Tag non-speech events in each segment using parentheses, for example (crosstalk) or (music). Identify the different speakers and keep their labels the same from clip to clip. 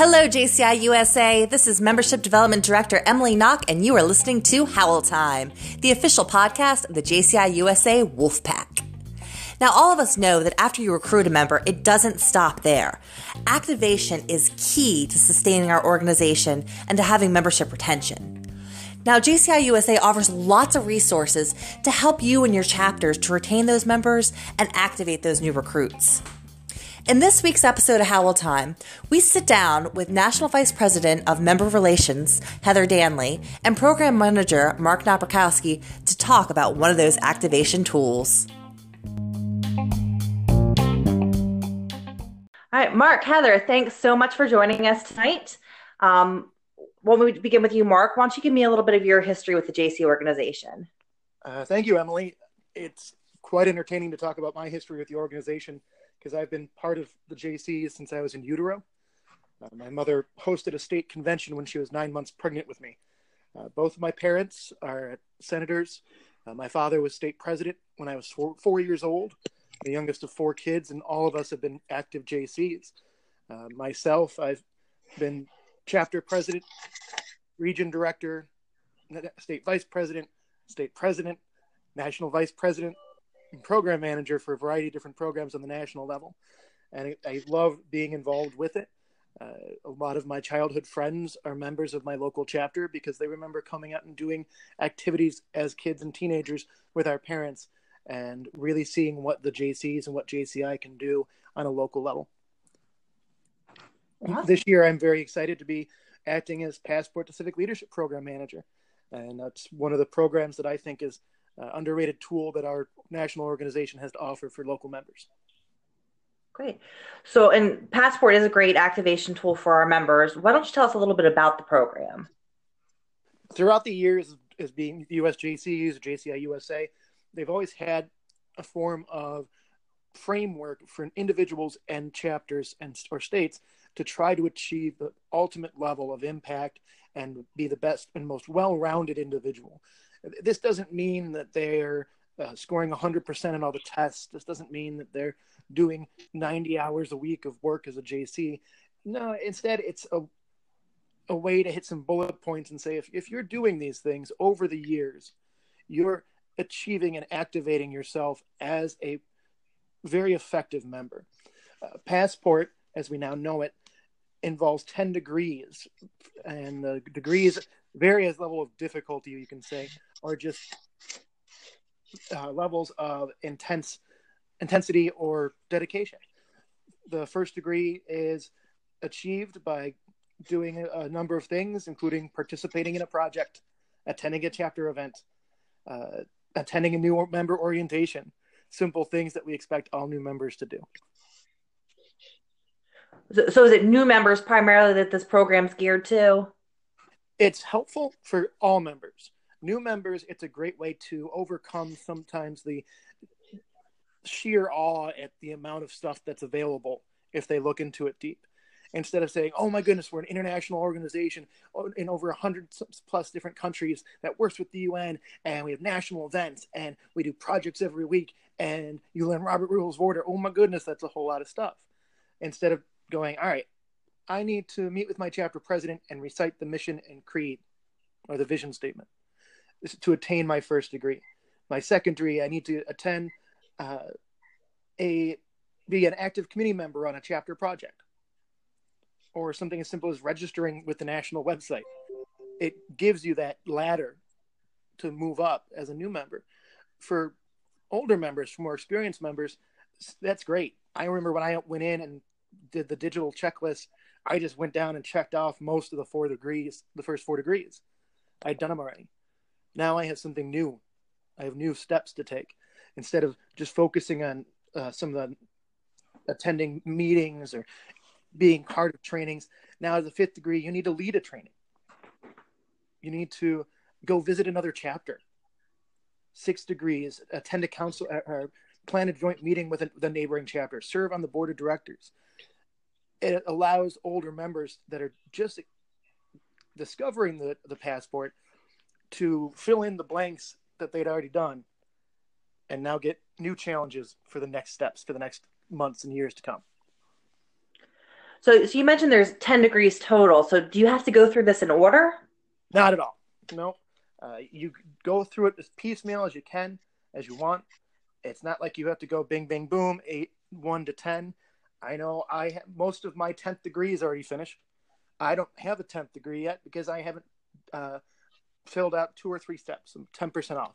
Speaker 1: Hello, JCI USA. This is Membership Development Director Emily Nock, and you are listening to Howl Time, the official podcast of the JCI USA Wolfpack. Now, all of us know that after you recruit a member, it doesn't stop there. Activation is key to sustaining our organization and to having membership retention. Now, JCI USA offers lots of resources to help you and your chapters to retain those members and activate those new recruits. In this week's episode of Howl Time, we sit down with National Vice President of Member Relations, Heather Danley, and Program Manager, Mark Nabrkowski, to talk about one of those activation tools. All right, Mark, Heather, thanks so much for joining us tonight. Um, when we begin with you, Mark, why don't you give me a little bit of your history with the JC organization?
Speaker 2: Uh, thank you, Emily. It's quite entertaining to talk about my history with the organization because I've been part of the JC since I was in utero. Uh, my mother hosted a state convention when she was nine months pregnant with me. Uh, both of my parents are senators. Uh, my father was state president when I was four, four years old the youngest of four kids, and all of us have been active JCs. Uh, myself, I've been chapter president, region director, state vice president, state president, national vice president, and program manager for a variety of different programs on the national level. And I, I love being involved with it. Uh, a lot of my childhood friends are members of my local chapter because they remember coming out and doing activities as kids and teenagers with our parents and really seeing what the JCs and what JCI can do on a local level. Awesome. This year, I'm very excited to be acting as Passport to Civic Leadership Program Manager. And that's one of the programs that I think is an underrated tool that our national organization has to offer for local members.
Speaker 1: Great. So, and Passport is a great activation tool for our members. Why don't you tell us a little bit about the program?
Speaker 2: Throughout the years as being USJCs, JCI USA, they've always had a form of framework for individuals and chapters and or states to try to achieve the ultimate level of impact and be the best and most well-rounded individual. This doesn't mean that they're uh, scoring 100% in all the tests. This doesn't mean that they're doing 90 hours a week of work as a JC. No, instead, it's a a way to hit some bullet points and say if, if you're doing these things over the years, you're achieving and activating yourself as a very effective member. Uh, Passport, as we now know it, involves 10 degrees, and the degrees various level of difficulty, you can say, are just uh, levels of intense intensity or dedication. The first degree is achieved by doing a, number of things, including participating in a project, attending a chapter event, uh, attending a new member orientation simple things that we expect all new members to do.
Speaker 1: So, so is it new members primarily that this program's geared to?
Speaker 2: It's helpful for all members. New members it's a great way to overcome sometimes the sheer awe at the amount of stuff that's available if they look into it deep instead of saying, "Oh my goodness, we're an international organization in over 100 plus different countries that works with the UN, and we have national events, and we do projects every week, and you learn Robert Rules of Order." Oh my goodness, that's a whole lot of stuff. Instead of going, "All right, I need to meet with my chapter president and recite the mission and creed, or the vision statement, to attain my first degree. My second degree, I need to attend." Uh, a be an active committee member on a chapter project or something as simple as registering with the national website. It gives you that ladder to move up as a new member. For older members, for more experienced members, that's great. I remember when I went in and did the digital checklist, I just went down and checked off most of the four degrees, the first four degrees. I'd done them already. Now I have something new. I have new steps to take instead of just focusing on uh, some of the attending meetings or being part of trainings. Now, as a fifth degree, you need to lead a training. You need to go visit another chapter. Six degrees, attend a council or uh, uh, plan a joint meeting with the neighboring chapter, serve on the board of directors. It allows older members that are just discovering the, the passport to fill in the blanks that they'd already done and now get new challenges for the next steps for the next months and years to come.
Speaker 1: So, so you mentioned there's 10 degrees total. So do you have to go through this in order?
Speaker 2: Not at all. No. Uh, you go through it as piecemeal as you can, as you want. It's not like you have to go bing, bing, boom, eight, one to 10. I know I ha- most of my 10th degree is already finished. I don't have a 10th degree yet because I haven't uh, filled out two or three steps. I'm 10% off.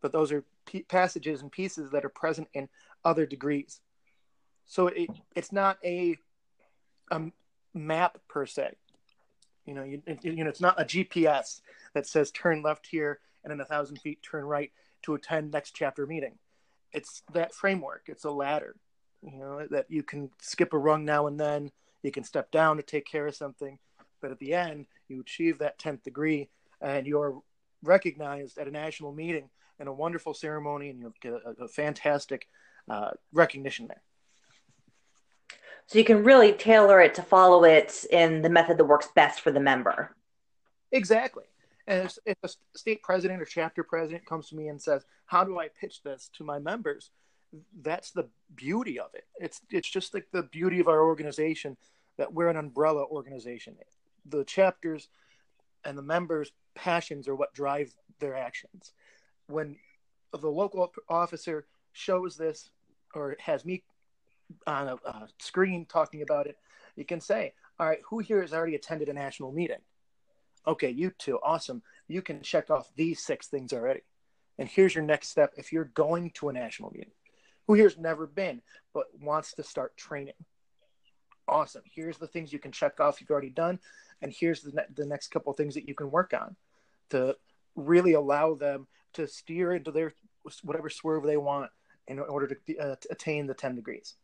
Speaker 2: But those are p- passages and pieces that are present in other degrees. So it, it's not a, a map per se. You know, you, you know, it's not a GPS that says turn left here and in a thousand feet turn right to attend next chapter meeting. It's that framework. It's a ladder. You know that you can skip a rung now and then. You can step down to take care of something, but at the end, you achieve that tenth degree, and you're recognized at a national meeting in a wonderful ceremony, and you'll get a, a fantastic uh, recognition there.
Speaker 1: So you can really tailor it to follow it in the method that works best for the member.
Speaker 2: Exactly. And if, a state president or chapter president comes to me and says, "How do I pitch this to my members?" That's the beauty of it. It's it's just like the beauty of our organization that we're an umbrella organization. The chapters and the members' passions are what drive their actions. When the local officer shows this or has me on a, a screen talking about it, you can say, "All right, who here has already attended a national meeting?" Okay, you two, awesome. You can check off these six things already. And here's your next step if you're going to a national meeting. Who here's never been but wants to start training? Awesome. Here's the things you can check off you've already done, and here's the, ne- the next couple things that you can work on to really allow them to steer into their whatever swerve they want in order to, uh, to attain the 10 degrees.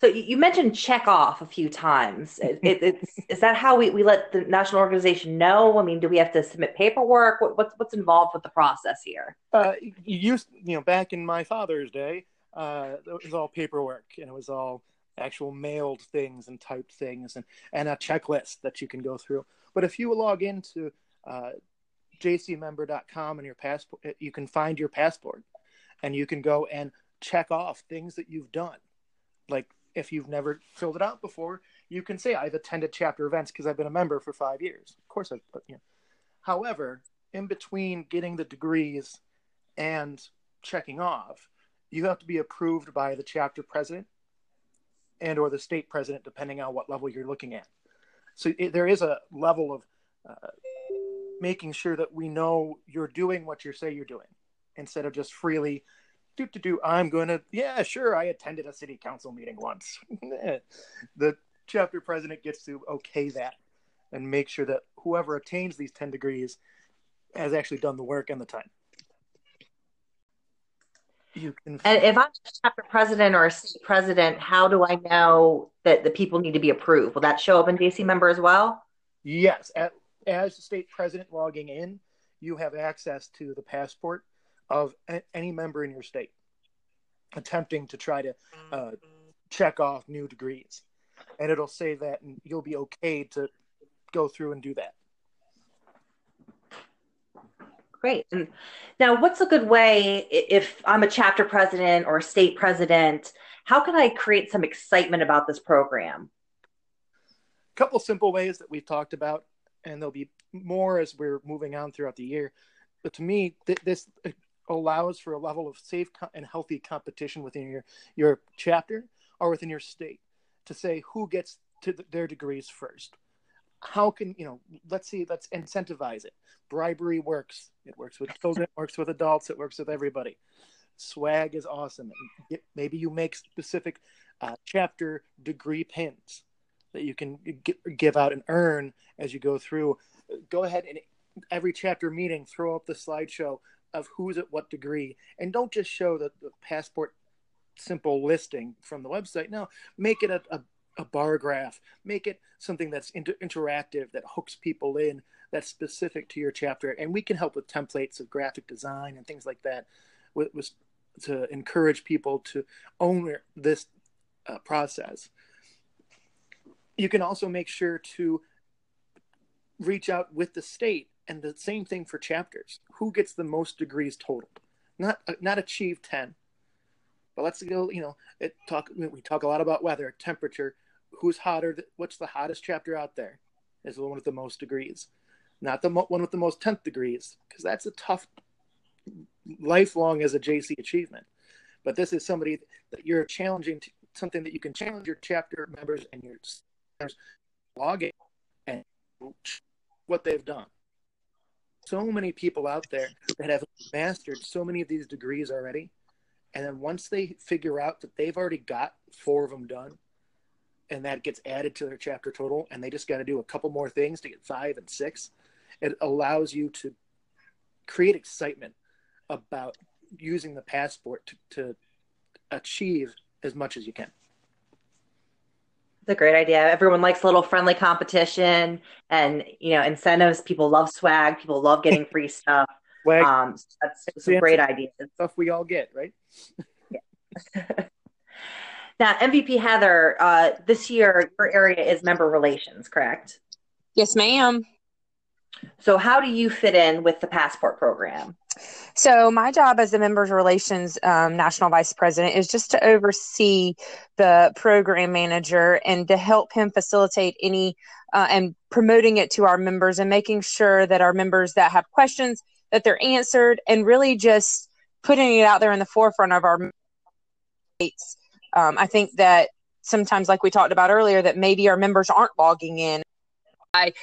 Speaker 1: So you mentioned check off a few times. It, it, (laughs) is that how we, we let the national organization know? I mean, do we have to submit paperwork? What, what's what's involved with the process here?
Speaker 2: Uh, you used, you know, back in my father's day, uh, it was all paperwork and it was all actual mailed things and typed things and, and a checklist that you can go through. But if you log into uh, jcmember.com and your passport, you can find your passport and you can go and check off things that you've done. Like if you've never filled it out before, you can say I've attended chapter events because I've been a member for five years. Of course, I've put you. Know. However, in between getting the degrees and checking off, you have to be approved by the chapter president and or the state president, depending on what level you're looking at. So it, there is a level of uh, making sure that we know you're doing what you say you're doing, instead of just freely do to do. I'm going to yeah, sure. I attended a city council meeting once. (laughs) the chapter president gets to okay that and make sure that whoever attains these 10 degrees has actually done the work and the time.
Speaker 1: You can. And if I'm a chapter president or a state president, how do I know that the people need to be approved? Will that show up in JC member as well?
Speaker 2: Yes. At, as state president logging in, you have access to the passport of a, any member in your state attempting to try to uh, check off new degrees. And it'll say that, and you'll be okay to go through and do that.
Speaker 1: Great. And now, what's a good way if I'm a chapter president or a state president? How can I create some excitement about this program?
Speaker 2: A couple simple ways that we've talked about, and there'll be more as we're moving on throughout the year. But to me, th- this allows for a level of safe and healthy competition within your your chapter or within your state to say who gets to their degrees first. How can you know let's see let's incentivize it. Bribery works. It works with children it works with adults it works with everybody. Swag is awesome. Maybe you make specific uh, chapter degree pins that you can give out and earn as you go through. Go ahead and every chapter meeting throw up the slideshow of who's at what degree. And don't just show the, the passport simple listing from the website. No make it a, a a bar graph, make it something that's inter- interactive that hooks people in, that's specific to your chapter, and we can help with templates of graphic design and things like that, with, with to encourage people to own this uh, process. You can also make sure to reach out with the state, and the same thing for chapters. Who gets the most degrees total? not uh, not achieve 10 but let's go you know it talk we talk a lot about weather temperature who's hotter what's the hottest chapter out there is the one with the most degrees not the one with the most 10th degrees because that's a tough lifelong as a jc achievement but this is somebody that you're challenging something that you can challenge your chapter members and your log and what they've done so many people out there that have mastered so many of these degrees already. And then once they figure out that they've already got four of them done, and that gets added to their chapter total, and they just got to do a couple more things to get five and six, it allows you to create excitement about using the passport to, to achieve as much as you can.
Speaker 1: It's a great idea. Everyone likes a little friendly competition and you know incentives. People love swag. People love getting (laughs) free stuff. Swag. Um, so that's some great ideas.
Speaker 2: Stuff we all get, right?
Speaker 1: yeah. (laughs) now, NVP Heather, uh, this year your area is member relations, correct?
Speaker 3: Yes, ma'am.
Speaker 1: So, how do you fit in with the passport program?
Speaker 3: So, my job as the Members Relations um, National Vice President is just to oversee the program manager and to help him facilitate any uh, and promoting it to our members and making sure that our members that have questions that they're answered and really just putting it out there in the forefront of our um, I think that sometimes, like we talked about earlier, that maybe our members aren't logging in. I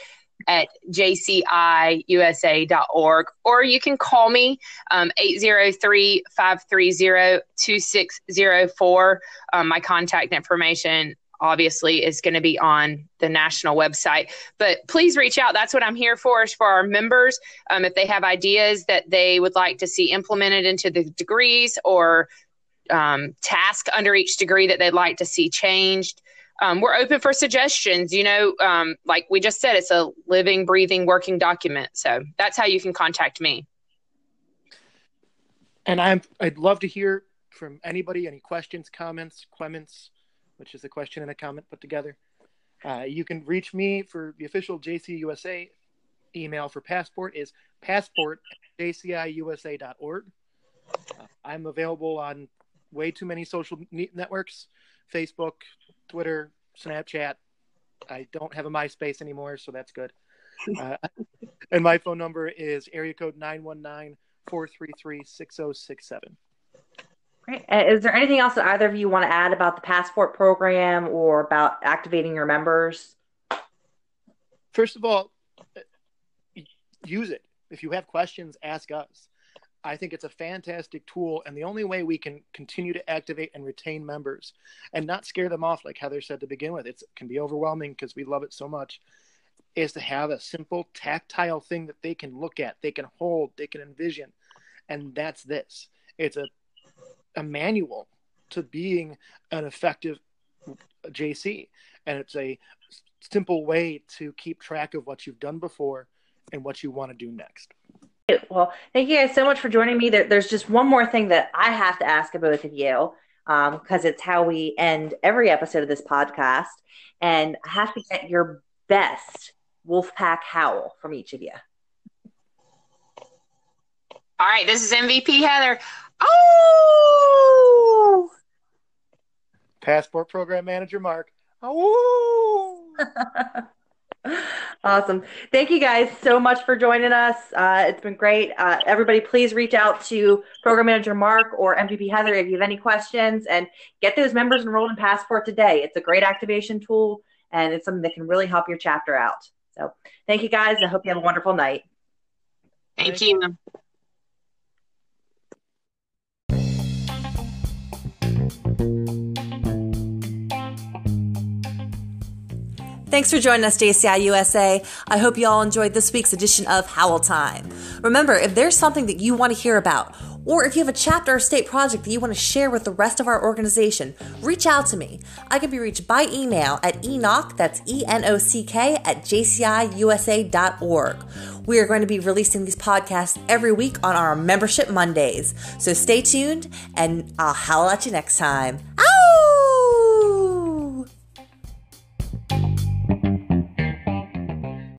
Speaker 3: at jciusa.org, or you can call me um, 803 530 2604. Um, my contact information obviously is going to be on the national website. But please reach out. That's what i'm here for is for our members. Um, if they have ideas that they would like to see implemented into the degrees or um, task under each degree that they'd like to see changed um, we're open for suggestions. You know, um, like we just said, it's a living, breathing, working document. So that's how you can contact me.
Speaker 2: And I'm I'd love to hear from anybody any questions, comments, comments, which is a question and a comment put together. Uh, you can reach me for the official JCUSA email for passport is passport jciusa.org. Uh, I'm available on way too many social networks Facebook, Twitter, Snapchat. I don't have a MySpace anymore, so that's good. (laughs) Uh, and my phone number is area code 919 433 6067.
Speaker 1: Great. Uh, is there anything else that either of you want to add about the passport program or about activating your members?
Speaker 2: First of all, use it. If you have questions, ask us. I think it's a fantastic tool, and the only way we can continue to activate and retain members and not scare them off, like Heather said to begin with, it can be overwhelming because we love it so much, is to have a simple tactile thing that they can look at, they can hold, they can envision, and that's this. It's a a manual to being an effective JC, and it's a simple way to keep track of what you've done before and what you want to do next.
Speaker 1: Well, thank you guys so much for joining me. There, there's just one more thing that I have to ask of both of you because um, it's how we end every episode of this podcast. And I have to get your best Wolfpack howl from each of you.
Speaker 3: All right, this is NVP Heather. Oh!
Speaker 2: Passport Program Manager Mark. Oh! (laughs)
Speaker 1: awesome. Thank you guys so much for joining us. Uh, it's been great. Uh, everybody, please reach out to Program Manager Mark or NVP Heather if you have any questions and get those members enrolled in Passport today. It's a great activation tool and it's something that can really help your chapter out. So thank you guys. I hope you have a wonderful night.
Speaker 3: Thank you.
Speaker 1: Thanks for joining us, JCI USA. I hope you all enjoyed this week's edition of Howl Time. Remember, if there's something that you want to hear about, or if you have a chapter or state project that you want to share with the rest of our organization, reach out to me. I can be reached by email at enock, that's E N O C K, at jciusa.org. We are going to be releasing these podcasts every week on our membership Mondays. So stay tuned, and I'll howl at you next time. Ow!